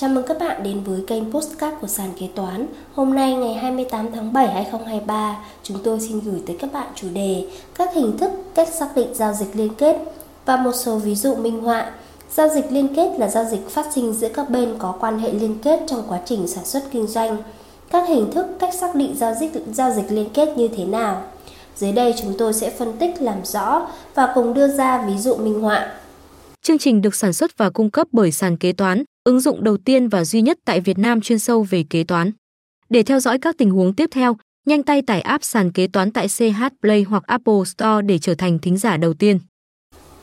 Chào mừng các bạn đến với kênh Postcard của sàn kế toán. Hôm nay ngày 28 tháng 7 2023, chúng tôi xin gửi tới các bạn chủ đề các hình thức cách xác định giao dịch liên kết và một số ví dụ minh họa. Giao dịch liên kết là giao dịch phát sinh giữa các bên có quan hệ liên kết trong quá trình sản xuất kinh doanh. Các hình thức cách xác định giao dịch giao dịch liên kết như thế nào? Dưới đây chúng tôi sẽ phân tích làm rõ và cùng đưa ra ví dụ minh họa. Chương trình được sản xuất và cung cấp bởi sàn kế toán, ứng dụng đầu tiên và duy nhất tại Việt Nam chuyên sâu về kế toán. Để theo dõi các tình huống tiếp theo, nhanh tay tải app sàn kế toán tại CH Play hoặc Apple Store để trở thành thính giả đầu tiên.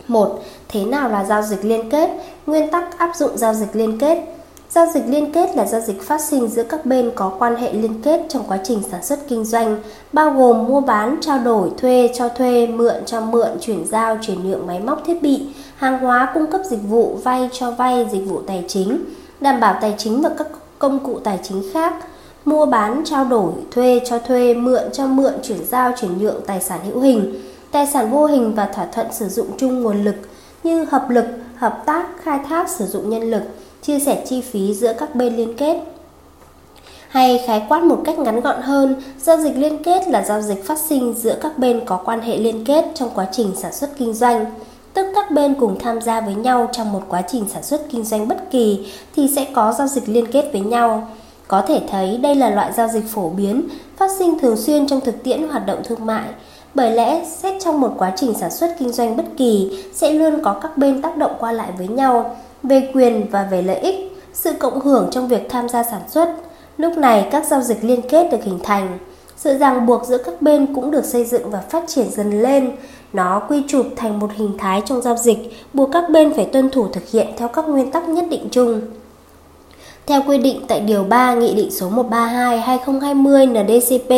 1. Thế nào là giao dịch liên kết? Nguyên tắc áp dụng giao dịch liên kết. Giao dịch liên kết là giao dịch phát sinh giữa các bên có quan hệ liên kết trong quá trình sản xuất kinh doanh, bao gồm mua bán, trao đổi, thuê, cho thuê, mượn, cho mượn, chuyển giao, chuyển nhượng máy móc thiết bị, hàng hóa, cung cấp dịch vụ, vay, cho vay, dịch vụ tài chính, đảm bảo tài chính và các công cụ tài chính khác, mua bán, trao đổi, thuê, cho thuê, mượn, cho mượn, chuyển giao, chuyển nhượng tài sản hữu hình, tài sản vô hình và thỏa thuận sử dụng chung nguồn lực như hợp lực, hợp tác, khai thác sử dụng nhân lực, chia sẻ chi phí giữa các bên liên kết. Hay khái quát một cách ngắn gọn hơn, giao dịch liên kết là giao dịch phát sinh giữa các bên có quan hệ liên kết trong quá trình sản xuất kinh doanh. Tức các bên cùng tham gia với nhau trong một quá trình sản xuất kinh doanh bất kỳ thì sẽ có giao dịch liên kết với nhau. Có thể thấy đây là loại giao dịch phổ biến, phát sinh thường xuyên trong thực tiễn hoạt động thương mại. Bởi lẽ, xét trong một quá trình sản xuất kinh doanh bất kỳ sẽ luôn có các bên tác động qua lại với nhau, về quyền và về lợi ích, sự cộng hưởng trong việc tham gia sản xuất. Lúc này các giao dịch liên kết được hình thành. Sự ràng buộc giữa các bên cũng được xây dựng và phát triển dần lên. Nó quy chụp thành một hình thái trong giao dịch, buộc các bên phải tuân thủ thực hiện theo các nguyên tắc nhất định chung. Theo quy định tại Điều 3 Nghị định số 132-2020 NDCP,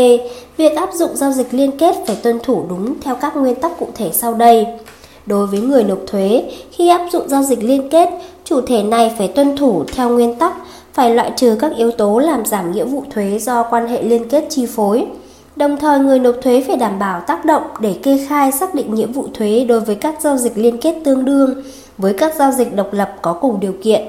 việc áp dụng giao dịch liên kết phải tuân thủ đúng theo các nguyên tắc cụ thể sau đây. Đối với người nộp thuế, khi áp dụng giao dịch liên kết, chủ thể này phải tuân thủ theo nguyên tắc phải loại trừ các yếu tố làm giảm nghĩa vụ thuế do quan hệ liên kết chi phối. Đồng thời người nộp thuế phải đảm bảo tác động để kê khai xác định nghĩa vụ thuế đối với các giao dịch liên kết tương đương với các giao dịch độc lập có cùng điều kiện.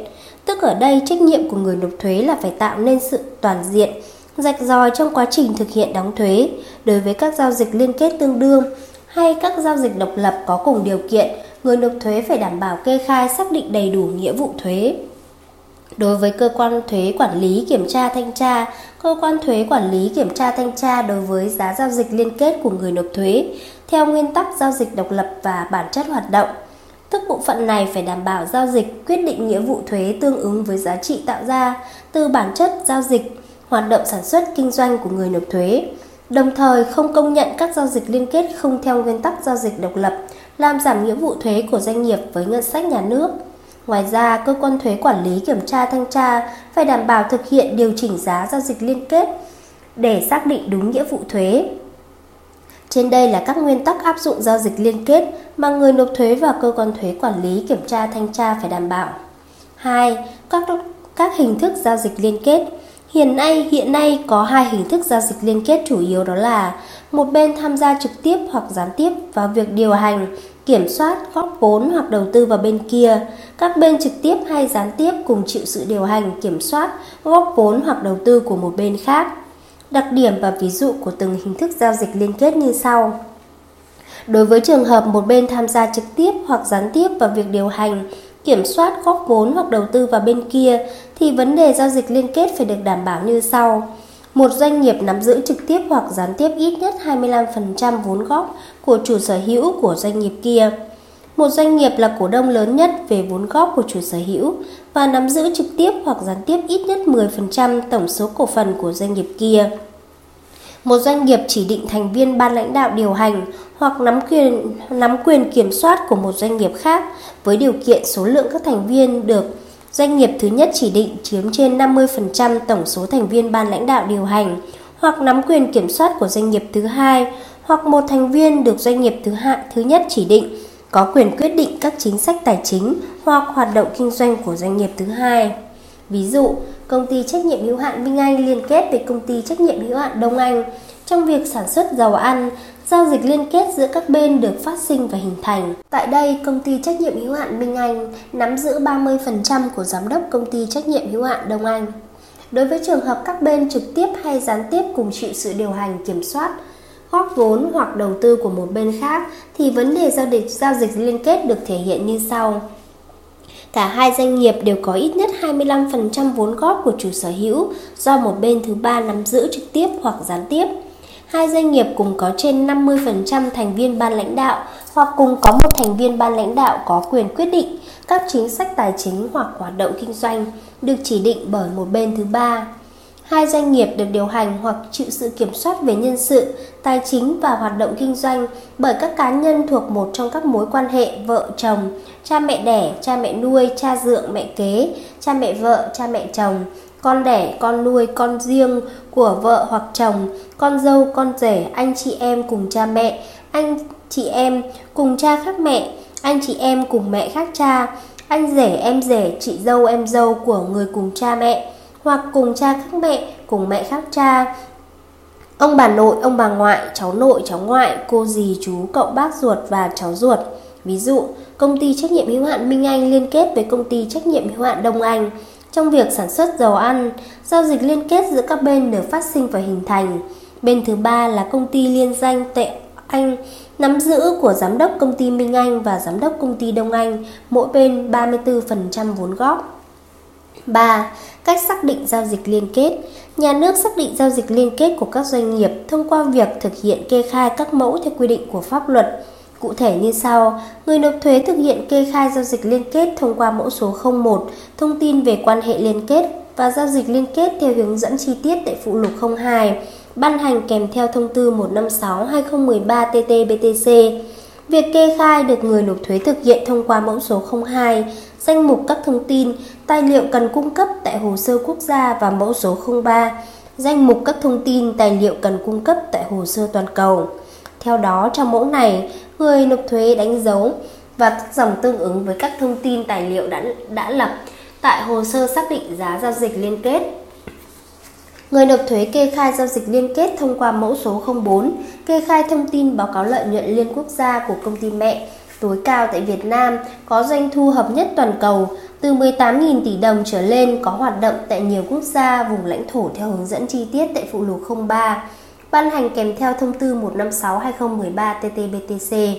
Tức ở đây trách nhiệm của người nộp thuế là phải tạo nên sự toàn diện, rạch ròi trong quá trình thực hiện đóng thuế đối với các giao dịch liên kết tương đương hay các giao dịch độc lập có cùng điều kiện, người nộp thuế phải đảm bảo kê khai xác định đầy đủ nghĩa vụ thuế. Đối với cơ quan thuế quản lý kiểm tra thanh tra, cơ quan thuế quản lý kiểm tra thanh tra đối với giá giao dịch liên kết của người nộp thuế theo nguyên tắc giao dịch độc lập và bản chất hoạt động. Tức bộ phận này phải đảm bảo giao dịch quyết định nghĩa vụ thuế tương ứng với giá trị tạo ra từ bản chất giao dịch, hoạt động sản xuất kinh doanh của người nộp thuế đồng thời không công nhận các giao dịch liên kết không theo nguyên tắc giao dịch độc lập, làm giảm nghĩa vụ thuế của doanh nghiệp với ngân sách nhà nước. Ngoài ra, cơ quan thuế quản lý kiểm tra thanh tra phải đảm bảo thực hiện điều chỉnh giá giao dịch liên kết để xác định đúng nghĩa vụ thuế. Trên đây là các nguyên tắc áp dụng giao dịch liên kết mà người nộp thuế và cơ quan thuế quản lý kiểm tra thanh tra phải đảm bảo. 2. Các các hình thức giao dịch liên kết Hiện nay, hiện nay có hai hình thức giao dịch liên kết chủ yếu đó là một bên tham gia trực tiếp hoặc gián tiếp vào việc điều hành, kiểm soát, góp vốn hoặc đầu tư vào bên kia. Các bên trực tiếp hay gián tiếp cùng chịu sự điều hành, kiểm soát, góp vốn hoặc đầu tư của một bên khác. Đặc điểm và ví dụ của từng hình thức giao dịch liên kết như sau. Đối với trường hợp một bên tham gia trực tiếp hoặc gián tiếp vào việc điều hành, kiểm soát góp vốn hoặc đầu tư vào bên kia thì vấn đề giao dịch liên kết phải được đảm bảo như sau. Một doanh nghiệp nắm giữ trực tiếp hoặc gián tiếp ít nhất 25% vốn góp của chủ sở hữu của doanh nghiệp kia. Một doanh nghiệp là cổ đông lớn nhất về vốn góp của chủ sở hữu và nắm giữ trực tiếp hoặc gián tiếp ít nhất 10% tổng số cổ phần của doanh nghiệp kia. Một doanh nghiệp chỉ định thành viên ban lãnh đạo điều hành hoặc nắm quyền nắm quyền kiểm soát của một doanh nghiệp khác với điều kiện số lượng các thành viên được doanh nghiệp thứ nhất chỉ định chiếm trên 50% tổng số thành viên ban lãnh đạo điều hành hoặc nắm quyền kiểm soát của doanh nghiệp thứ hai hoặc một thành viên được doanh nghiệp thứ hạng thứ nhất chỉ định có quyền quyết định các chính sách tài chính hoặc hoạt động kinh doanh của doanh nghiệp thứ hai. Ví dụ, công ty trách nhiệm hữu hạn Minh Anh liên kết với công ty trách nhiệm hữu hạn Đông Anh Trong việc sản xuất dầu ăn, giao dịch liên kết giữa các bên được phát sinh và hình thành. Tại đây, công ty trách nhiệm hữu hạn Minh Anh nắm giữ 30% của giám đốc công ty trách nhiệm hữu hạn Đông Anh. Đối với trường hợp các bên trực tiếp hay gián tiếp cùng chịu sự điều hành kiểm soát, góp vốn hoặc đầu tư của một bên khác thì vấn đề giao dịch giao dịch liên kết được thể hiện như sau. Cả hai doanh nghiệp đều có ít nhất 25% vốn góp của chủ sở hữu do một bên thứ ba nắm giữ trực tiếp hoặc gián tiếp. Hai doanh nghiệp cùng có trên 50% thành viên ban lãnh đạo hoặc cùng có một thành viên ban lãnh đạo có quyền quyết định các chính sách tài chính hoặc hoạt động kinh doanh được chỉ định bởi một bên thứ ba. Hai doanh nghiệp được điều hành hoặc chịu sự kiểm soát về nhân sự, tài chính và hoạt động kinh doanh bởi các cá nhân thuộc một trong các mối quan hệ vợ chồng, cha mẹ đẻ, cha mẹ nuôi, cha dượng, mẹ kế, cha mẹ vợ, cha mẹ chồng, con đẻ, con nuôi, con riêng của vợ hoặc chồng, con dâu, con rể, anh chị em cùng cha mẹ, anh chị em cùng cha khác mẹ, anh chị em cùng mẹ khác cha, anh rể, em rể, chị dâu, em dâu của người cùng cha mẹ hoặc cùng cha khác mẹ, cùng mẹ khác cha. Ông bà nội, ông bà ngoại, cháu nội, cháu ngoại, cô dì, chú, cậu bác ruột và cháu ruột. Ví dụ, công ty trách nhiệm hữu hạn Minh Anh liên kết với công ty trách nhiệm hữu hạn Đông Anh trong việc sản xuất dầu ăn, giao dịch liên kết giữa các bên được phát sinh và hình thành. Bên thứ ba là công ty liên danh Tệ Anh nắm giữ của giám đốc công ty Minh Anh và giám đốc công ty Đông Anh, mỗi bên 34% vốn góp. 3. Cách xác định giao dịch liên kết Nhà nước xác định giao dịch liên kết của các doanh nghiệp thông qua việc thực hiện kê khai các mẫu theo quy định của pháp luật. Cụ thể như sau, người nộp thuế thực hiện kê khai giao dịch liên kết thông qua mẫu số 01, thông tin về quan hệ liên kết và giao dịch liên kết theo hướng dẫn chi tiết tại phụ lục 02, ban hành kèm theo thông tư 156-2013-TT-BTC. Việc kê khai được người nộp thuế thực hiện thông qua mẫu số 02, danh mục các thông tin, tài liệu cần cung cấp tại hồ sơ quốc gia và mẫu số 03, danh mục các thông tin, tài liệu cần cung cấp tại hồ sơ toàn cầu. Theo đó, trong mẫu này, người nộp thuế đánh dấu và các dòng tương ứng với các thông tin tài liệu đã, đã lập tại hồ sơ xác định giá giao dịch liên kết. Người nộp thuế kê khai giao dịch liên kết thông qua mẫu số 04, kê khai thông tin báo cáo lợi nhuận liên quốc gia của công ty mẹ tối cao tại Việt Nam có doanh thu hợp nhất toàn cầu từ 18.000 tỷ đồng trở lên có hoạt động tại nhiều quốc gia vùng lãnh thổ theo hướng dẫn chi tiết tại phụ lục 03 ban hành kèm theo thông tư 156-2013-TT-BTC.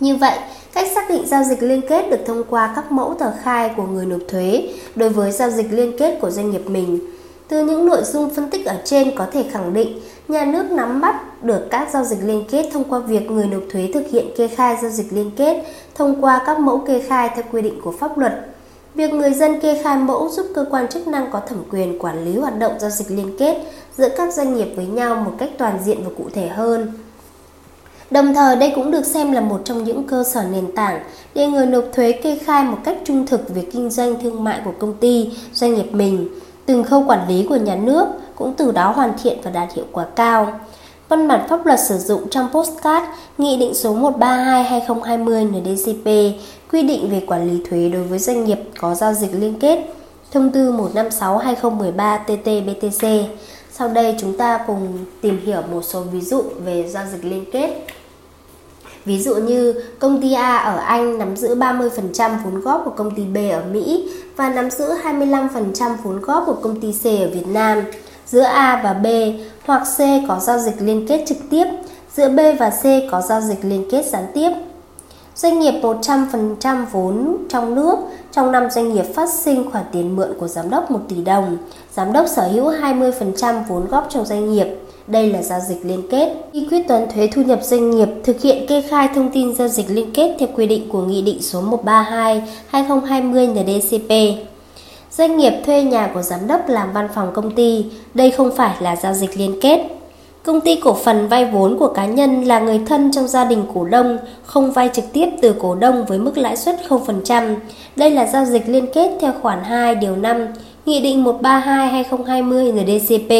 Như vậy, cách xác định giao dịch liên kết được thông qua các mẫu tờ khai của người nộp thuế đối với giao dịch liên kết của doanh nghiệp mình. Từ những nội dung phân tích ở trên có thể khẳng định nhà nước nắm bắt được các giao dịch liên kết thông qua việc người nộp thuế thực hiện kê khai giao dịch liên kết thông qua các mẫu kê khai theo quy định của pháp luật. Việc người dân kê khai mẫu giúp cơ quan chức năng có thẩm quyền quản lý hoạt động giao dịch liên kết giữa các doanh nghiệp với nhau một cách toàn diện và cụ thể hơn. Đồng thời đây cũng được xem là một trong những cơ sở nền tảng để người nộp thuế kê khai một cách trung thực về kinh doanh thương mại của công ty, doanh nghiệp mình. Từng khâu quản lý của nhà nước cũng từ đó hoàn thiện và đạt hiệu quả cao. Văn bản pháp luật sử dụng trong postcard Nghị định số 132-2020 NDCP quy định về quản lý thuế đối với doanh nghiệp có giao dịch liên kết, thông tư 156-2013 TT-BTC. Sau đây chúng ta cùng tìm hiểu một số ví dụ về giao dịch liên kết. Ví dụ như công ty A ở Anh nắm giữ 30% vốn góp của công ty B ở Mỹ và nắm giữ 25% vốn góp của công ty C ở Việt Nam. Giữa A và B hoặc C có giao dịch liên kết trực tiếp, giữa B và C có giao dịch liên kết gián tiếp. Doanh nghiệp 100% vốn trong nước, trong năm doanh nghiệp phát sinh khoản tiền mượn của giám đốc 1 tỷ đồng. Giám đốc sở hữu 20% vốn góp trong doanh nghiệp. Đây là giao dịch liên kết. Khi quyết toán thuế thu nhập doanh nghiệp thực hiện kê khai thông tin giao dịch liên kết theo quy định của Nghị định số 132-2020 NDCP. Doanh nghiệp thuê nhà của giám đốc làm văn phòng công ty, đây không phải là giao dịch liên kết. Công ty cổ phần vay vốn của cá nhân là người thân trong gia đình cổ đông, không vay trực tiếp từ cổ đông với mức lãi suất 0%. Đây là giao dịch liên kết theo khoản 2 điều 5, Nghị định 132/2020 NDCP.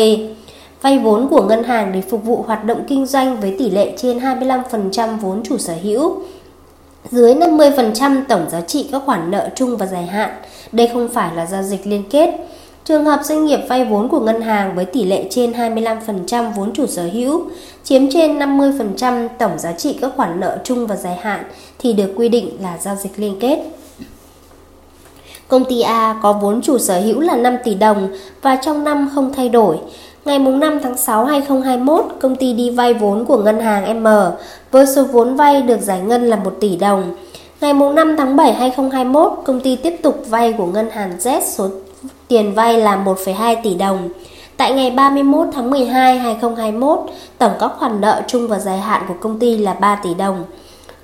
Vay vốn của ngân hàng để phục vụ hoạt động kinh doanh với tỷ lệ trên 25% vốn chủ sở hữu, dưới 50% tổng giá trị các khoản nợ chung và dài hạn. Đây không phải là giao dịch liên kết. Trường hợp doanh nghiệp vay vốn của ngân hàng với tỷ lệ trên 25% vốn chủ sở hữu, chiếm trên 50% tổng giá trị các khoản nợ chung và dài hạn thì được quy định là giao dịch liên kết. Công ty A có vốn chủ sở hữu là 5 tỷ đồng và trong năm không thay đổi. Ngày 5 tháng 6 2021, công ty đi vay vốn của ngân hàng M với số vốn vay được giải ngân là 1 tỷ đồng. Ngày 5 tháng 7 2021, công ty tiếp tục vay của ngân hàng Z số tiền vay là 1,2 tỷ đồng. Tại ngày 31 tháng 12 2021, tổng các khoản nợ chung và dài hạn của công ty là 3 tỷ đồng.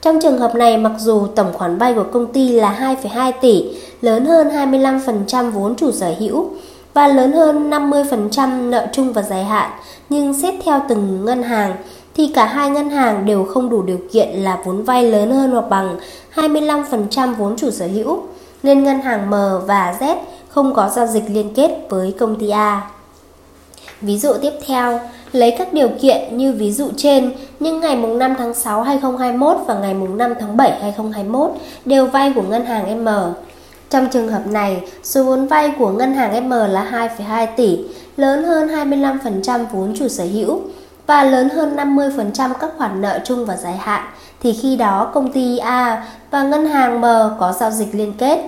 Trong trường hợp này, mặc dù tổng khoản vay của công ty là 2,2 tỷ, lớn hơn 25% vốn chủ sở hữu và lớn hơn 50% nợ chung và dài hạn, nhưng xét theo từng ngân hàng thì cả hai ngân hàng đều không đủ điều kiện là vốn vay lớn hơn hoặc bằng 25% vốn chủ sở hữu, nên ngân hàng M và Z không có giao dịch liên kết với công ty A. Ví dụ tiếp theo, lấy các điều kiện như ví dụ trên, nhưng ngày 5 tháng 6 2021 và ngày 5 tháng 7 2021 đều vay của ngân hàng M. Trong trường hợp này, số vốn vay của ngân hàng M là 2,2 tỷ, lớn hơn 25% vốn chủ sở hữu và lớn hơn 50% các khoản nợ chung và dài hạn, thì khi đó công ty A và ngân hàng M có giao dịch liên kết.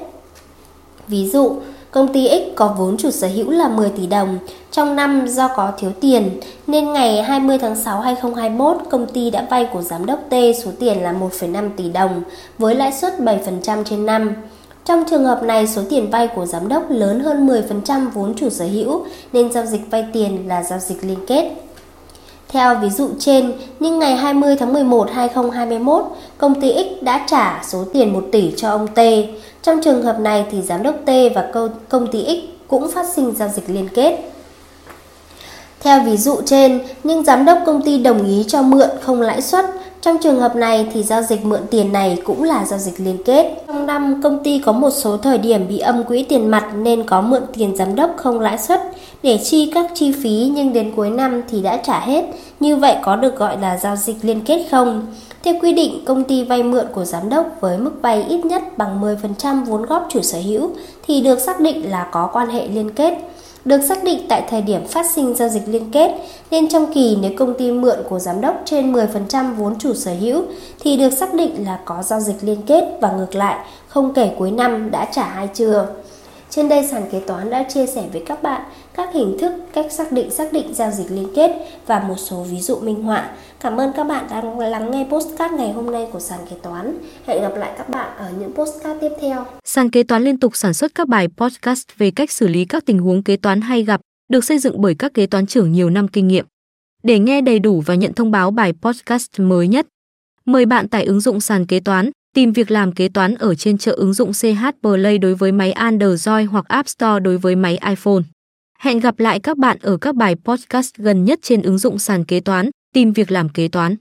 Ví dụ, Công ty X có vốn chủ sở hữu là 10 tỷ đồng. Trong năm do có thiếu tiền nên ngày 20 tháng 6 2021 công ty đã vay của giám đốc T số tiền là 1,5 tỷ đồng với lãi suất 7% trên năm. Trong trường hợp này, số tiền vay của giám đốc lớn hơn 10% vốn chủ sở hữu nên giao dịch vay tiền là giao dịch liên kết. Theo ví dụ trên, nhưng ngày 20 tháng 11 2021, công ty X đã trả số tiền 1 tỷ cho ông T. Trong trường hợp này thì giám đốc T và công ty X cũng phát sinh giao dịch liên kết. Theo ví dụ trên, nhưng giám đốc công ty đồng ý cho mượn không lãi suất. Trong trường hợp này thì giao dịch mượn tiền này cũng là giao dịch liên kết. Trong năm, công ty có một số thời điểm bị âm quỹ tiền mặt nên có mượn tiền giám đốc không lãi suất để chi các chi phí nhưng đến cuối năm thì đã trả hết. Như vậy có được gọi là giao dịch liên kết không? Theo quy định, công ty vay mượn của giám đốc với mức vay ít nhất bằng 10% vốn góp chủ sở hữu thì được xác định là có quan hệ liên kết được xác định tại thời điểm phát sinh giao dịch liên kết, nên trong kỳ nếu công ty mượn của giám đốc trên 10% vốn chủ sở hữu thì được xác định là có giao dịch liên kết và ngược lại, không kể cuối năm đã trả hay chưa. Trên đây sàn kế toán đã chia sẻ với các bạn các hình thức, cách xác định xác định giao dịch liên kết và một số ví dụ minh họa. Cảm ơn các bạn đã lắng nghe postcard ngày hôm nay của sàn kế toán. Hẹn gặp lại các bạn ở những postcard tiếp theo. Sàn kế toán liên tục sản xuất các bài podcast về cách xử lý các tình huống kế toán hay gặp, được xây dựng bởi các kế toán trưởng nhiều năm kinh nghiệm. Để nghe đầy đủ và nhận thông báo bài podcast mới nhất, mời bạn tải ứng dụng sàn kế toán Tìm việc làm kế toán ở trên chợ ứng dụng CH Play đối với máy Android hoặc App Store đối với máy iPhone. Hẹn gặp lại các bạn ở các bài podcast gần nhất trên ứng dụng sàn kế toán, tìm việc làm kế toán.